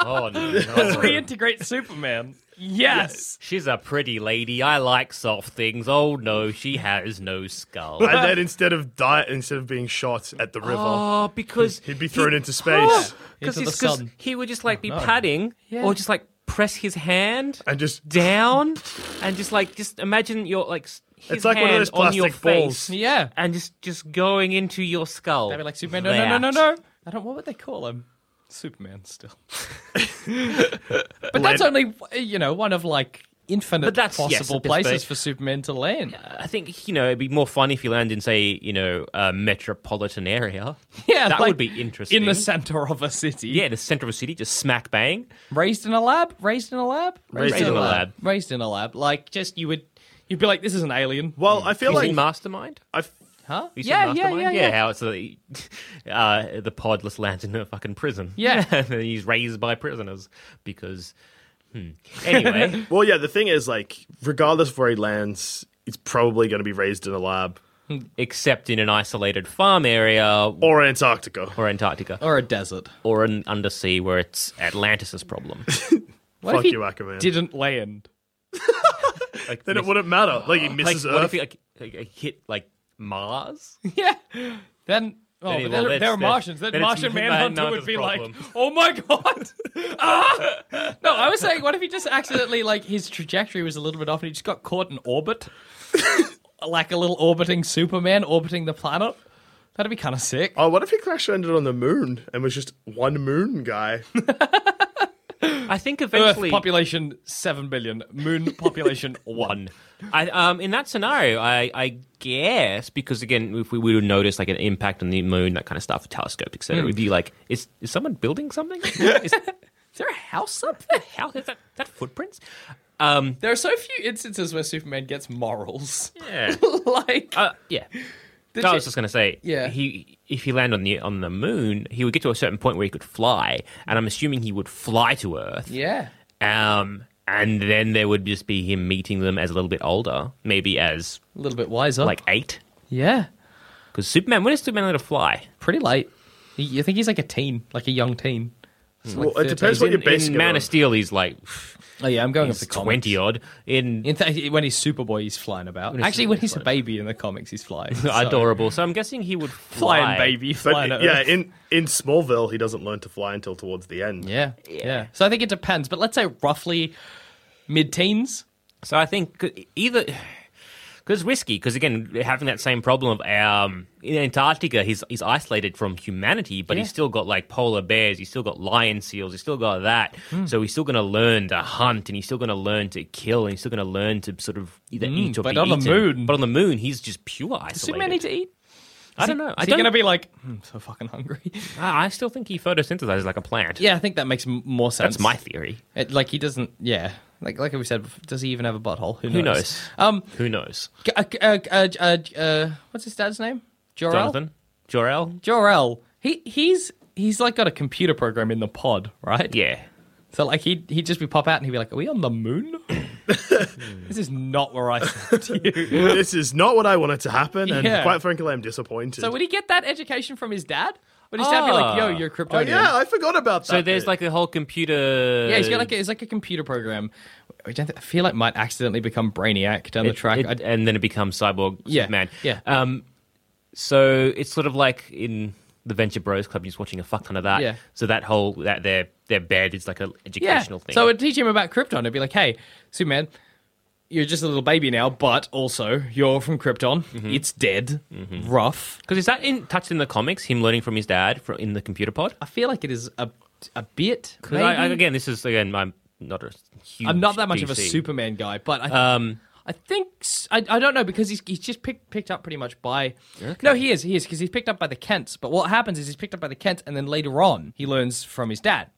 [SPEAKER 3] Oh, no.
[SPEAKER 5] Let's reintegrate Superman. Yes.
[SPEAKER 3] She's a pretty lady. I like soft things. Oh, no, she has no skull.
[SPEAKER 4] and then instead of die, instead of being shot at the river,
[SPEAKER 3] Oh, because
[SPEAKER 4] he'd be thrown into space
[SPEAKER 3] Because
[SPEAKER 5] Into the sun.
[SPEAKER 3] he would just like be patting or just like press his hand
[SPEAKER 4] and just
[SPEAKER 3] down and just like just imagine your like his
[SPEAKER 4] It's like one of
[SPEAKER 3] hand
[SPEAKER 4] those
[SPEAKER 3] on your
[SPEAKER 4] plastic balls.
[SPEAKER 3] face
[SPEAKER 5] Yeah.
[SPEAKER 3] and just just going into your skull.
[SPEAKER 5] They'd be like Superman. No, no, no, no, no. I don't. What would they call him? Superman still. but that's only you know one of like infinite
[SPEAKER 3] But that's-
[SPEAKER 5] possible
[SPEAKER 3] a bit
[SPEAKER 5] places
[SPEAKER 3] spe-
[SPEAKER 5] for Superman to land.
[SPEAKER 3] I think you know it'd be more fun if you land in say you know a metropolitan area.
[SPEAKER 5] Yeah,
[SPEAKER 3] that
[SPEAKER 5] like,
[SPEAKER 3] would be interesting.
[SPEAKER 5] in the center of a city.
[SPEAKER 3] yeah, the center of a city, just smack bang.
[SPEAKER 5] raised in a lab. Raised in a lab.
[SPEAKER 4] Raised in a
[SPEAKER 3] lab.
[SPEAKER 5] Raised in a lab. Like just you would. You'd be like, this is an alien.
[SPEAKER 4] well, I feel
[SPEAKER 3] You
[SPEAKER 4] like
[SPEAKER 3] Mastermind?
[SPEAKER 4] I've,
[SPEAKER 5] Huh?
[SPEAKER 3] You seen
[SPEAKER 5] Yeah, yeah,
[SPEAKER 3] Mastermind?
[SPEAKER 5] yeah, yeah.
[SPEAKER 3] How it's the uh, the podless lands in a fucking prison.
[SPEAKER 5] Yeah.
[SPEAKER 3] and he's raised by prisoners because. Hmm. Anyway,
[SPEAKER 4] well, yeah. The thing is, like, regardless of where he lands, it's probably going to be raised in a lab
[SPEAKER 3] except in an isolated farm area
[SPEAKER 4] or Antarctica.
[SPEAKER 3] or Antarctica
[SPEAKER 5] Or a desert.
[SPEAKER 3] or an undersea where it's Atlantis' problem.
[SPEAKER 5] What
[SPEAKER 4] Fuck
[SPEAKER 5] if he
[SPEAKER 4] you, Aquaman.
[SPEAKER 5] didn't land?
[SPEAKER 3] Like,
[SPEAKER 4] then it wouldn't matter. Like he
[SPEAKER 3] like,
[SPEAKER 4] misses
[SPEAKER 3] what
[SPEAKER 4] Earth.
[SPEAKER 3] if he like, like, hit like Mars?
[SPEAKER 5] yeah. Then. Oh,
[SPEAKER 3] Then he-
[SPEAKER 5] but
[SPEAKER 3] well,
[SPEAKER 5] they're,
[SPEAKER 3] that's-
[SPEAKER 5] they're Martians. Then,
[SPEAKER 3] then
[SPEAKER 5] Martian Manhunter would be
[SPEAKER 3] problem.
[SPEAKER 5] like, "Oh my god!" ah! No, I was saying, what if he just accidentally, like, his trajectory was a little bit off, and he just got caught in orbit, like a little orbiting Superman orbiting the planet? That'd be kind of sick.
[SPEAKER 4] Oh, what if he crash landed on the moon and was just one moon guy?
[SPEAKER 3] I think eventually Earth
[SPEAKER 5] population seven billion, Moon population one.
[SPEAKER 3] I, um, in that scenario, I, I guess because again, if we would notice like an impact on the moon, that kind of stuff, telescope, etc., we'd be like, is is someone building something? is, is there a house up there? House is that that footprints? Um,
[SPEAKER 5] There are so few instances where Superman gets morals.
[SPEAKER 3] yeah,
[SPEAKER 5] like,
[SPEAKER 3] uh, yeah.
[SPEAKER 5] Did
[SPEAKER 3] I was just going to say,
[SPEAKER 5] Yeah.
[SPEAKER 3] he if he landed on the on the moon, he would get to a certain point where he could fly, and I'm assuming he would fly to Earth.
[SPEAKER 5] yeah.
[SPEAKER 3] Um, and then there would just be him meeting them as a little bit older, maybe as
[SPEAKER 5] A little bit wiser.
[SPEAKER 3] like eight.
[SPEAKER 5] yeah.
[SPEAKER 3] Because Superman, when is Superman allowed to fly?
[SPEAKER 5] Pretty late. You- You think he's like a teen, like a young teen. It's like
[SPEAKER 4] Well, it depends what
[SPEAKER 3] in,
[SPEAKER 4] you're basing
[SPEAKER 3] in
[SPEAKER 4] it
[SPEAKER 3] Man
[SPEAKER 4] on.
[SPEAKER 3] of Steel, he's like
[SPEAKER 5] Oh yeah, I'm going
[SPEAKER 3] he's
[SPEAKER 5] off the comics.
[SPEAKER 3] twenty odd. In
[SPEAKER 5] In th- when he's Superboy, he's flying about.
[SPEAKER 3] he's
[SPEAKER 5] Actually, when
[SPEAKER 3] Superboy,
[SPEAKER 5] he's a baby in the comics, he's flying. So-
[SPEAKER 3] adorable. So I'm guessing he would fly.
[SPEAKER 5] flying baby, flying. at
[SPEAKER 4] yeah,
[SPEAKER 5] Earth.
[SPEAKER 4] in in Smallville, he doesn't learn to fly until towards the end.
[SPEAKER 5] yeah, yeah, So I think it depends, but let's say roughly mid-teens.
[SPEAKER 3] So I think either because risky. Because again, having that same problem of um, in Antarctica, he's he's isolated from humanity, but he's still got like polar bears, he's still got lion seals, he's still got that.
[SPEAKER 5] Hmm.
[SPEAKER 3] So he's still going to learn to hunt, and he's still going to learn to kill, and he's still going to learn to sort of either eat or
[SPEAKER 5] Hmm, but
[SPEAKER 3] be
[SPEAKER 5] on the moon-
[SPEAKER 3] But on the moon, he's just pure isolated.
[SPEAKER 5] Does Superman need to eat?
[SPEAKER 3] I don't know. I
[SPEAKER 5] Is he
[SPEAKER 3] don't.
[SPEAKER 5] going to be like, I'm so fucking hungry?
[SPEAKER 3] I I still think he photosynthesizes like a plant.
[SPEAKER 5] yeah, I think that makes more sense.
[SPEAKER 3] That's my theory.
[SPEAKER 5] It, like he doesn't. Yeah, like like we said, does he even have a butthole? Who knows?
[SPEAKER 3] Who knows?
[SPEAKER 5] Um,
[SPEAKER 3] Who knows?
[SPEAKER 5] g- uh, uh, uh, uh, uh, what's his dad's name? Jor-El?
[SPEAKER 3] Jonathan? Jor-El?
[SPEAKER 5] Jor-El. He he's he's like got a computer program in the pod, right?
[SPEAKER 3] Yeah.
[SPEAKER 5] So like he'd he'd just be pop out and he'd be like, "Are we on the moon? this is not where I sent you."
[SPEAKER 4] This is not what I wanted to happen, and
[SPEAKER 5] Yeah.
[SPEAKER 4] quite frankly, I'm disappointed.
[SPEAKER 5] so would he get that education from his dad? Would he's dad be like, "Yo,
[SPEAKER 3] Ah.
[SPEAKER 5] you're
[SPEAKER 4] oh
[SPEAKER 5] Kryptonian"?
[SPEAKER 4] yeah, I forgot about that.
[SPEAKER 3] So there's
[SPEAKER 4] bit.
[SPEAKER 3] like a whole computer.
[SPEAKER 5] Yeah, he's got like a, it's like a computer program. Which I, th- I feel like might accidentally become Brainiac down the
[SPEAKER 3] It-
[SPEAKER 5] track.
[SPEAKER 3] it-
[SPEAKER 5] I-
[SPEAKER 3] and then it becomes Cyborg
[SPEAKER 5] Yeah,
[SPEAKER 3] Superman.
[SPEAKER 5] yeah.
[SPEAKER 3] Um, so it's sort of like in the Venture Bros Club, you're just watching a fuck ton of that.
[SPEAKER 5] Yeah.
[SPEAKER 3] So that whole that their their bed is like an
[SPEAKER 5] yeah.
[SPEAKER 3] educational thing.
[SPEAKER 5] So it'd teach him about Krypton. It'd be like, "Hey, Superman, you're just a little baby now, but also you're from Krypton.
[SPEAKER 3] Mm-hmm.
[SPEAKER 5] It's dead, rough.
[SPEAKER 3] because is that in touched in the comics? Him learning from his dad in the computer pod.
[SPEAKER 5] I feel like it is a a bit.
[SPEAKER 3] 'Cause I, I,
[SPEAKER 5] maybe.
[SPEAKER 3] again, this is again I'm not a huge.
[SPEAKER 5] I'm not that much of a
[SPEAKER 3] DC.
[SPEAKER 5] Superman guy, but I, think
[SPEAKER 3] Um,
[SPEAKER 5] I think s- I, I don't know because he's he's just picked picked up pretty much by. No, he is he is because he's picked up by the Kents. But what happens is he's picked up by the Kents, and then later on he learns from his dad.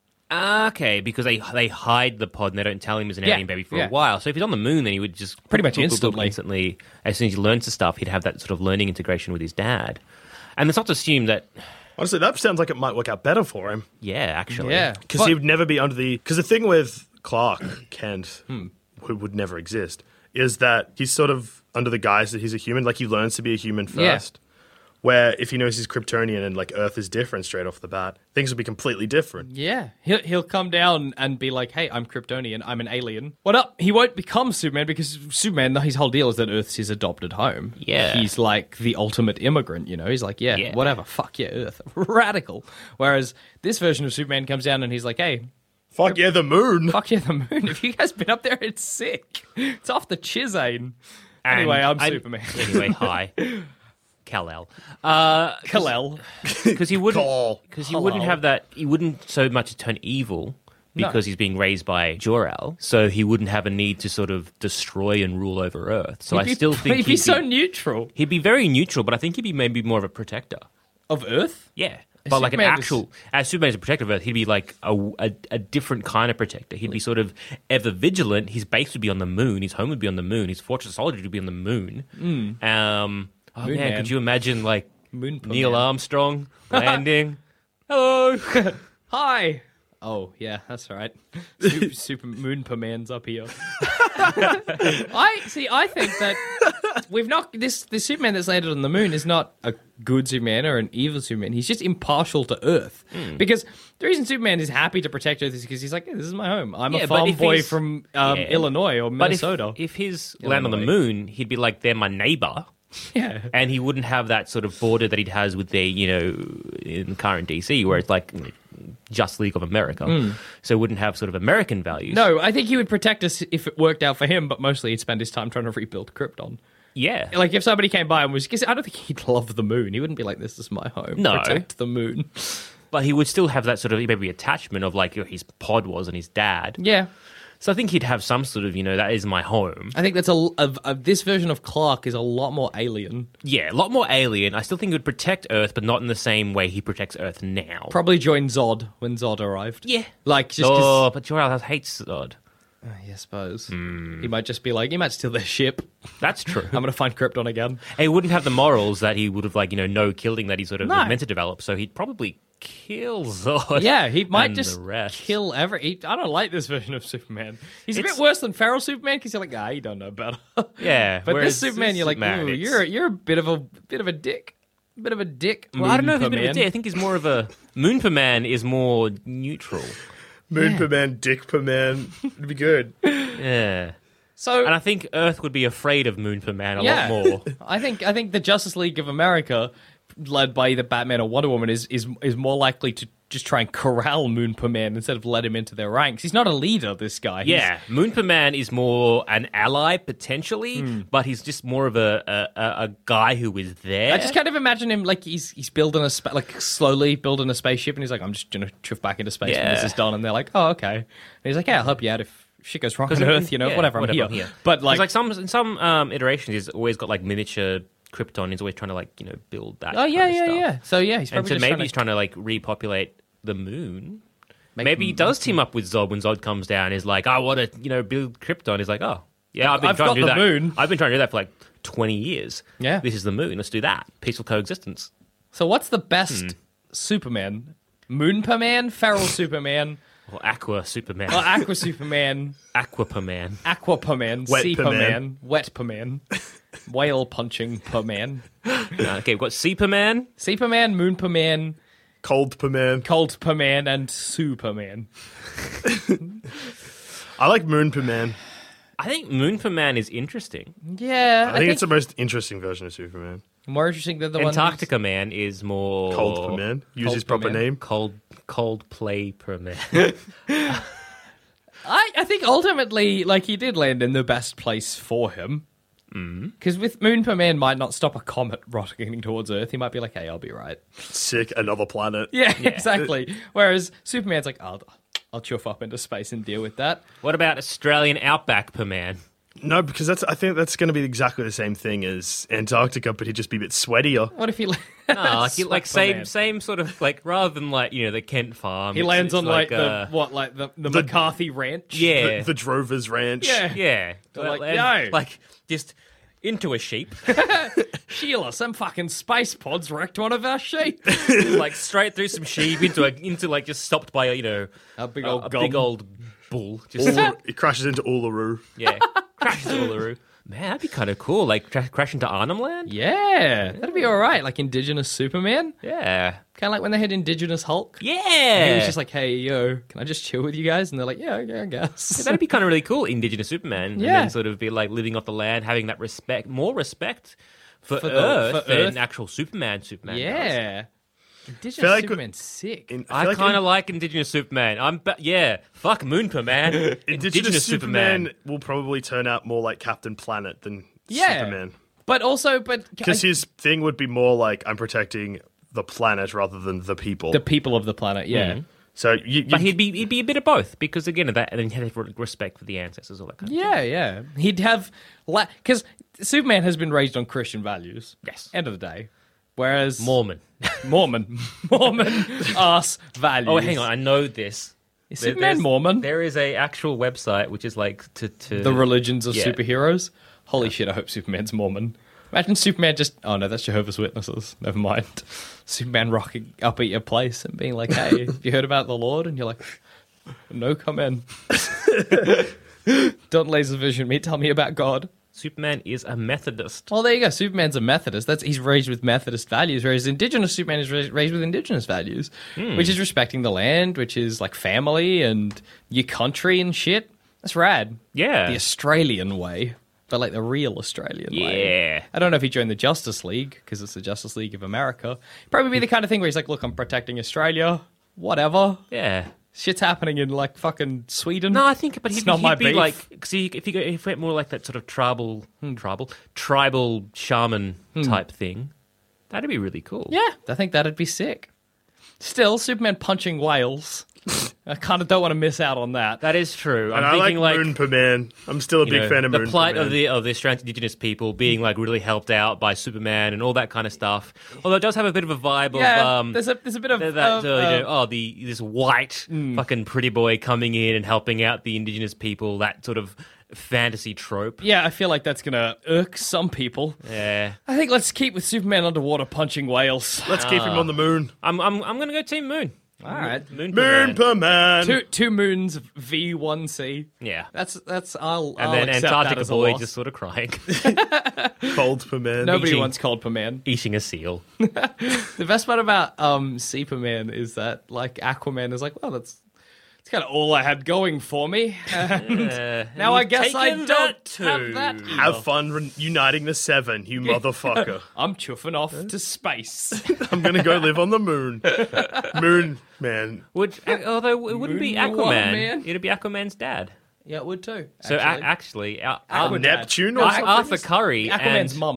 [SPEAKER 3] Okay, because they they hide the pod and they don't tell him he's an
[SPEAKER 5] Yeah,
[SPEAKER 3] alien baby for
[SPEAKER 5] yeah.
[SPEAKER 3] a while. So if he's on the moon, then he would just
[SPEAKER 5] Pretty much instantly.
[SPEAKER 3] instantly. As soon as he learns the stuff, he'd have that sort of learning integration with his dad. And it's not to assume that,
[SPEAKER 4] Honestly, that sounds like it might work out better for him
[SPEAKER 3] yeah, actually,
[SPEAKER 5] Yeah,
[SPEAKER 4] because
[SPEAKER 5] But-
[SPEAKER 4] he would never be under the. Because the thing with Clark Kent,
[SPEAKER 5] Hmm.
[SPEAKER 4] who would never exist, is that he's sort of under the guise that he's a human. Like he learns to be a human
[SPEAKER 5] Yeah.
[SPEAKER 4] first. Where if he knows he's Kryptonian and like Earth is different straight off the bat, things will be completely different.
[SPEAKER 5] Yeah, he'll he'll come down and be like, "Hey, I'm Kryptonian. I'm an alien." What up? He won't become Superman because Superman, his whole deal is that Earth's his adopted home.
[SPEAKER 3] Yeah.
[SPEAKER 5] he's like the ultimate immigrant. You know, he's like, "Yeah,
[SPEAKER 3] Yeah.
[SPEAKER 5] whatever, fuck yeah, Earth, radical." Whereas this version of Superman comes down and he's like, "Hey,
[SPEAKER 4] Fuck yeah, the moon.
[SPEAKER 5] fuck yeah, the moon. If you guys been up there, it's sick. It's off the chisane."
[SPEAKER 3] And
[SPEAKER 5] Anyway, I'm
[SPEAKER 3] I-
[SPEAKER 5] Superman.
[SPEAKER 3] Anyway, hi, Kal El. Uh,
[SPEAKER 5] Kal-El.
[SPEAKER 3] because he wouldn't because he wouldn't have that he wouldn't so much turn evil
[SPEAKER 5] No.
[SPEAKER 3] because he's being raised by Jor-El, so he wouldn't have a need to sort of destroy and rule over Earth. So I
[SPEAKER 5] He'd be-
[SPEAKER 3] still think
[SPEAKER 5] he'd be so neutral
[SPEAKER 3] he'd be very neutral, but I think he'd be maybe more of a protector.
[SPEAKER 5] of Earth.
[SPEAKER 3] Yeah. But like an
[SPEAKER 5] Superman
[SPEAKER 3] actual, as Superman's a protector of Earth, he'd be like a, a, a different kind of protector. He'd be sort of ever vigilant. His base would be on the moon. His home would be on the moon. His fortress of solitude would be on the moon. Um, oh.
[SPEAKER 5] Moon
[SPEAKER 3] man,
[SPEAKER 5] Man.
[SPEAKER 3] could you imagine like
[SPEAKER 5] Moon
[SPEAKER 3] Neil. Armstrong landing? Hello.
[SPEAKER 5] Hi. Oh yeah, that's right. Super, super Moonperman's up here. I see. I think that we've not this the Superman that's landed on the moon is not a good Superman or an evil Superman. He's just impartial to Earth
[SPEAKER 3] Hmm.
[SPEAKER 5] because the reason Superman is happy to protect Earth is because he's like, "Hey, this is my home. I'm
[SPEAKER 3] Yeah,
[SPEAKER 5] a
[SPEAKER 3] but
[SPEAKER 5] farm
[SPEAKER 3] if
[SPEAKER 5] boy
[SPEAKER 3] he's-
[SPEAKER 5] from um,
[SPEAKER 3] Yeah.
[SPEAKER 5] Illinois or
[SPEAKER 3] But if,
[SPEAKER 5] Minnesota."
[SPEAKER 3] if his land on the
[SPEAKER 5] Illinois.
[SPEAKER 3] moon, he'd be like, they're my neighbor.
[SPEAKER 5] yeah,
[SPEAKER 3] And he wouldn't have that sort of border that he has with the, you know, in current DC, where it's like just League of America. Hmm. So it wouldn't have sort of American values.
[SPEAKER 5] No, I think he would protect us if it worked out for him, but mostly he'd spend his time trying to rebuild Krypton.
[SPEAKER 3] Yeah.
[SPEAKER 5] Like if somebody came by and was, I don't think he'd love the moon. He wouldn't be like, "This is my home.
[SPEAKER 3] No.
[SPEAKER 5] Protect the moon."
[SPEAKER 3] but he would still have that sort of maybe attachment of like his pod was and his dad.
[SPEAKER 5] Yeah,
[SPEAKER 3] So I think he'd have some sort of, you know, that is my home.
[SPEAKER 5] I think that's a, this version of Clark is a lot more alien.
[SPEAKER 3] Yeah, a lot more alien. I still think he would protect Earth, but not in the same way he protects Earth now.
[SPEAKER 5] Probably joined Zod when Zod arrived.
[SPEAKER 3] yeah.
[SPEAKER 5] like just
[SPEAKER 3] oh, but Jor-El hates Zod.
[SPEAKER 5] Uh, yeah, I suppose hmm. he might just be like, you might steal their ship.
[SPEAKER 3] That's true.
[SPEAKER 5] I'm gonna find Krypton again.
[SPEAKER 3] he wouldn't have the morals that he would have, like, you know, no killing that he sort of
[SPEAKER 5] No.
[SPEAKER 3] was meant to develop. So he'd probably kill Zod.
[SPEAKER 5] Yeah, he might
[SPEAKER 3] and
[SPEAKER 5] just
[SPEAKER 3] rest.
[SPEAKER 5] kill every. He, I don't like this version of Superman. He's a bit worse than Feral Superman because you're like, ah, you don't know better.
[SPEAKER 3] Yeah,
[SPEAKER 5] but
[SPEAKER 3] whereas
[SPEAKER 5] this Superman, you're like,
[SPEAKER 3] Superman,
[SPEAKER 5] ooh,
[SPEAKER 3] it's-
[SPEAKER 5] you're you're a bit of a bit of a dick, bit of a dick.
[SPEAKER 3] Well, I don't know if he's a bit of a
[SPEAKER 5] Moonperman.
[SPEAKER 3] dick. I think he's more of a Moonperman is more neutral.
[SPEAKER 4] Moon per man, dick per man. It'd be good.
[SPEAKER 3] Yeah.
[SPEAKER 5] So
[SPEAKER 3] And I think Earth would be afraid of Moonperman a
[SPEAKER 5] Yeah.
[SPEAKER 3] lot more.
[SPEAKER 5] I think I think the Justice League of America, led by either Batman or Wonder Woman, is is is more likely to just try and corral Moonperman instead of let him into their ranks. He's not a leader. This guy. He's-
[SPEAKER 3] Yeah, Moonperman is more an ally potentially, but he's just more of a a, a, guy who is there.
[SPEAKER 5] I just kind of imagine him like he's he's building a spa- like slowly building a spaceship, and he's like, I'm just gonna chuff back into space when this is done. And they're like, Oh, okay. And he's like, Yeah, I'll help you out if shit goes wrong on Earth. You know,
[SPEAKER 3] Yeah,
[SPEAKER 5] whatever. I'm here. But
[SPEAKER 3] 'Cause,
[SPEAKER 5] like,
[SPEAKER 3] like some in some um, iterations, he's always got like miniature Krypton. He's always trying to like you know build that.
[SPEAKER 5] oh yeah,
[SPEAKER 3] kind of
[SPEAKER 5] yeah,
[SPEAKER 3] stuff.
[SPEAKER 5] yeah. So yeah, he's
[SPEAKER 3] And
[SPEAKER 5] probably
[SPEAKER 3] so
[SPEAKER 5] just
[SPEAKER 3] maybe
[SPEAKER 5] trying
[SPEAKER 3] he's
[SPEAKER 5] to
[SPEAKER 3] trying to like repopulate the moon.
[SPEAKER 5] make
[SPEAKER 3] maybe he does team up with Zod when Zod comes down. He's like, I want to you know build Krypton. He's like, oh yeah, I've been
[SPEAKER 5] I've
[SPEAKER 3] trying
[SPEAKER 5] got
[SPEAKER 3] to do
[SPEAKER 5] the
[SPEAKER 3] that.
[SPEAKER 5] moon.
[SPEAKER 3] I've been trying to do that for like twenty years.
[SPEAKER 5] Yeah.
[SPEAKER 3] this is the moon. Let's do that. Peaceful coexistence.
[SPEAKER 5] So what's the best
[SPEAKER 3] Hmm.
[SPEAKER 5] Superman? Moonperman, Feral Superman,
[SPEAKER 3] Or Aqua Superman.
[SPEAKER 5] or Aqua Superman,
[SPEAKER 3] Aquaperman.
[SPEAKER 5] Aquaperman,
[SPEAKER 4] Wet
[SPEAKER 5] Seaperman, Wetperman, Whale Punching Perman,
[SPEAKER 3] Uh, okay, we've got Superman.
[SPEAKER 5] Seaperman, Moonperman,
[SPEAKER 4] Cold per man.
[SPEAKER 5] Cold Perman, and Superman.
[SPEAKER 4] I like Moon per man.
[SPEAKER 3] I think Moonperman is interesting.
[SPEAKER 5] Yeah,
[SPEAKER 4] I think it's the most interesting version of Superman.
[SPEAKER 5] more interesting than the one.
[SPEAKER 3] Antarctica Man is more
[SPEAKER 4] Cold per man. Use
[SPEAKER 5] Cold
[SPEAKER 4] his proper
[SPEAKER 5] man.
[SPEAKER 4] name.
[SPEAKER 3] Cold cold play per man.
[SPEAKER 5] I, I think ultimately, like he did land in the best place for him. Because with Moon per Man might not stop a comet rocketing towards Earth. He might be like, "Hey, I'll be right."
[SPEAKER 4] Sick, another planet.
[SPEAKER 5] Yeah, exactly. Whereas Superman's like, "I'll, I'll chuff up into space and deal with that."
[SPEAKER 3] what about Australian outback per man?
[SPEAKER 4] No, because that's. I think that's going to be exactly the same thing as Antarctica, but he'd just be a bit sweatier.
[SPEAKER 5] What if he?
[SPEAKER 3] No, like, you- like same
[SPEAKER 5] man.
[SPEAKER 3] same sort of like rather than like you know the Kent farm.
[SPEAKER 5] He
[SPEAKER 3] it's-
[SPEAKER 5] lands
[SPEAKER 3] it's
[SPEAKER 5] on like,
[SPEAKER 3] uh,
[SPEAKER 5] the what, like the, the,
[SPEAKER 4] the-
[SPEAKER 5] McCarthy Ranch.
[SPEAKER 3] yeah
[SPEAKER 4] The, the Drovers Ranch.
[SPEAKER 5] Yeah.
[SPEAKER 3] yeah
[SPEAKER 5] like,
[SPEAKER 3] And,
[SPEAKER 5] yo.
[SPEAKER 3] like just into a sheep
[SPEAKER 5] Sheila, some fucking space pods wrecked one of our sheep.
[SPEAKER 3] like straight through some sheep into a into like just stopped by a you know
[SPEAKER 5] A big old
[SPEAKER 3] a
[SPEAKER 5] gob.
[SPEAKER 3] big old bull just
[SPEAKER 4] Ul- it crashes into Uluru.
[SPEAKER 3] yeah crashes into Uluru. Man, that'd be kind of cool. Like cra- crash into Arnhem Land.
[SPEAKER 5] Yeah, that'd be all right. Like Indigenous Superman,
[SPEAKER 3] Yeah,
[SPEAKER 5] kind of like when they had Indigenous Hulk.
[SPEAKER 3] yeah.
[SPEAKER 5] He was just like, "Hey, yo, can I just chill with you guys?" And they're like, "Yeah, yeah, I guess."
[SPEAKER 3] That'd be kind of really cool, Indigenous Superman. And
[SPEAKER 5] Yeah.
[SPEAKER 3] then sort of be like living off the land, having that respect, more respect for,
[SPEAKER 5] For the-
[SPEAKER 3] Earth
[SPEAKER 5] for
[SPEAKER 3] than
[SPEAKER 5] Earth.
[SPEAKER 3] actual Superman. Superman. does.
[SPEAKER 5] Yeah. Indigenous
[SPEAKER 4] Feel like-
[SPEAKER 5] Superman's sick.
[SPEAKER 4] In-
[SPEAKER 3] I,
[SPEAKER 4] feel like
[SPEAKER 3] kind of
[SPEAKER 4] in-
[SPEAKER 3] like Indigenous Superman. I'm, ba- yeah, fuck Moonper, man.
[SPEAKER 4] Indigenous, Superman, will probably turn out more like Captain Planet than
[SPEAKER 5] Yeah.
[SPEAKER 4] Superman.
[SPEAKER 5] but also, but
[SPEAKER 4] Because his thing would be more like I'm protecting the planet rather than the people.
[SPEAKER 5] the people of the planet, yeah. Mm-hmm.
[SPEAKER 4] so you, you
[SPEAKER 3] But he'd be he'd be a bit of both because again of that, and then he'd have respect for the ancestors, all that kind of
[SPEAKER 5] Yeah, yeah. He'd have because Superman has been raised on Christian values.
[SPEAKER 3] Yes.
[SPEAKER 5] End of the day. Whereas
[SPEAKER 3] Mormon.
[SPEAKER 5] Mormon, Mormon ass values.
[SPEAKER 3] oh, hang on, I know this.
[SPEAKER 5] Is
[SPEAKER 3] There-
[SPEAKER 5] Superman
[SPEAKER 3] there's-
[SPEAKER 5] Mormon?
[SPEAKER 3] There is a actual website which is like to, to
[SPEAKER 5] the religions of
[SPEAKER 3] Yeah.
[SPEAKER 5] superheroes. Holy shit! I hope Superman's Mormon. Imagine Superman just. Oh no, that's Jehovah's Witnesses. Never mind. Superman rocking up at your place and being like, "Hey, have you heard about the Lord?" And you're like, "No, come in. Don't laser vision me. Tell me about God."
[SPEAKER 3] Superman is a Methodist.
[SPEAKER 5] Well, there you go. Superman's a Methodist. That's he's raised with Methodist values, whereas Indigenous Superman is raised, raised with Indigenous values, hmm. which is respecting the land, which is like family and your country and shit. That's rad.
[SPEAKER 3] Yeah.
[SPEAKER 5] the Australian way, but like the real Australian way.
[SPEAKER 3] Yeah.
[SPEAKER 5] I don't know if he joined the Justice League because it's the Justice League of America. Probably be the kind of thing where he's like, "Look, I'm protecting Australia. Whatever.
[SPEAKER 3] Yeah.
[SPEAKER 5] Shit's happening in like fucking Sweden."
[SPEAKER 3] No, I think, but
[SPEAKER 5] It's
[SPEAKER 3] he'd,
[SPEAKER 5] not
[SPEAKER 3] be,
[SPEAKER 5] my
[SPEAKER 3] he'd be
[SPEAKER 5] beef.
[SPEAKER 3] like, because if he go, if he went more like that sort of tribal, hmm. tribal, tribal shaman hmm. type thing, that'd be really cool.
[SPEAKER 5] Yeah, I think that'd be sick. Still, Superman punching whales. I kind of don't want to miss out on that.
[SPEAKER 3] that is true.
[SPEAKER 4] and
[SPEAKER 3] I'm
[SPEAKER 4] I like
[SPEAKER 3] thinking like,
[SPEAKER 4] Moonper Man. I'm still a
[SPEAKER 3] you
[SPEAKER 4] big
[SPEAKER 3] know,
[SPEAKER 4] fan of
[SPEAKER 3] the
[SPEAKER 4] Moonper
[SPEAKER 3] plight of the of the Australian Indigenous people being like really helped out by Superman and all that kind of stuff. Although it does have a bit of a vibe
[SPEAKER 5] yeah,
[SPEAKER 3] of um,
[SPEAKER 5] there's a there's a bit of
[SPEAKER 3] that, that,
[SPEAKER 5] of,
[SPEAKER 3] uh, you
[SPEAKER 5] uh,
[SPEAKER 3] know, oh the this white fucking pretty boy coming in and helping out the Indigenous people. That sort of fantasy trope.
[SPEAKER 5] yeah. I feel like that's gonna irk some people.
[SPEAKER 3] Yeah,
[SPEAKER 5] I think let's keep with Superman underwater punching whales.
[SPEAKER 4] Let's keep him on the moon.
[SPEAKER 3] I'm I'm I'm gonna go Team Moon.
[SPEAKER 5] All right,
[SPEAKER 3] Moon, Man.
[SPEAKER 4] Moonper Man.
[SPEAKER 5] two two moons V one C.
[SPEAKER 3] Yeah.
[SPEAKER 5] That's that's I'll
[SPEAKER 3] And
[SPEAKER 5] I'll
[SPEAKER 3] then
[SPEAKER 5] accept that
[SPEAKER 3] Antarctica
[SPEAKER 5] as a
[SPEAKER 3] boy
[SPEAKER 5] loss.
[SPEAKER 3] just sort of crying,
[SPEAKER 4] Cold per Man.
[SPEAKER 5] Nobody
[SPEAKER 3] eating-
[SPEAKER 5] wants cold per man.
[SPEAKER 3] eating a seal.
[SPEAKER 5] The best part about um Superman is that like Aquaman is like, well, that's it's kind of all I had going for me. And
[SPEAKER 3] Uh,
[SPEAKER 5] now I guess I don't
[SPEAKER 3] that too.
[SPEAKER 5] have that.
[SPEAKER 4] Have fun re- uniting the seven, you motherfucker.
[SPEAKER 5] I'm chuffing off to space.
[SPEAKER 4] I'm gonna go live on the moon. Moon Man.
[SPEAKER 3] Would although it wouldn't be
[SPEAKER 5] Moon
[SPEAKER 3] Aquaman,
[SPEAKER 5] Woman, man.
[SPEAKER 3] it'd be Aquaman's dad.
[SPEAKER 5] yeah, it would too.
[SPEAKER 3] So
[SPEAKER 5] actually.
[SPEAKER 3] a- actually, Ar-
[SPEAKER 5] Aqua
[SPEAKER 3] Ar-
[SPEAKER 4] Neptune or
[SPEAKER 5] Aqu-
[SPEAKER 4] something?
[SPEAKER 3] Arthur Curry
[SPEAKER 5] Aquaman's
[SPEAKER 3] and
[SPEAKER 5] mom.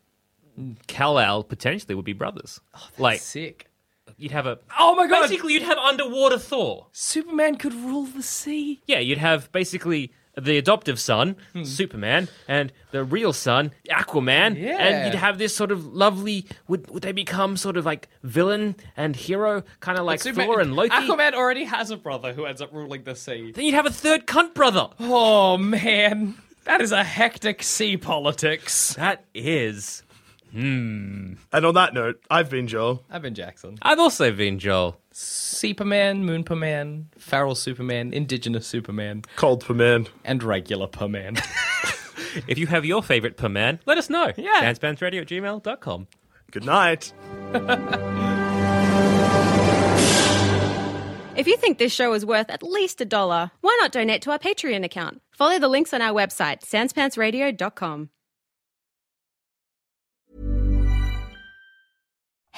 [SPEAKER 3] Kal-El potentially would be brothers. like
[SPEAKER 5] Sick.
[SPEAKER 3] you'd have a
[SPEAKER 5] Oh my god!
[SPEAKER 3] basically you'd have underwater Thor.
[SPEAKER 5] Superman could rule the sea.
[SPEAKER 3] Yeah, you'd have basically the adoptive son,
[SPEAKER 5] Hmm.
[SPEAKER 3] Superman, and the real son, Aquaman,
[SPEAKER 5] Yeah.
[SPEAKER 3] and you'd have this sort of lovely. Would would they become sort of like villain and hero, kind of like
[SPEAKER 5] Superman-
[SPEAKER 3] Thor and Loki?
[SPEAKER 5] Aquaman already has a brother who ends up ruling the sea.
[SPEAKER 3] Then you'd have a third cunt brother.
[SPEAKER 5] Oh man, that is a hectic sea politics.
[SPEAKER 3] That is. Hmm.
[SPEAKER 4] And on that note, I've been Joel.
[SPEAKER 5] I've been Jackson.
[SPEAKER 3] I've also been Joel.
[SPEAKER 5] Superman, Moonperman, Feral Superman, Indigenous Superman,
[SPEAKER 4] Cold for man.
[SPEAKER 5] and regular Perman.
[SPEAKER 3] If you have your favorite per man, let us know.
[SPEAKER 5] Yeah.
[SPEAKER 3] Sanspantsradio at gmail.com.
[SPEAKER 4] Good night.
[SPEAKER 6] If you think this show is worth at least a dollar, why not donate to our Patreon account? Follow the links on our website, sanspantsradio.com.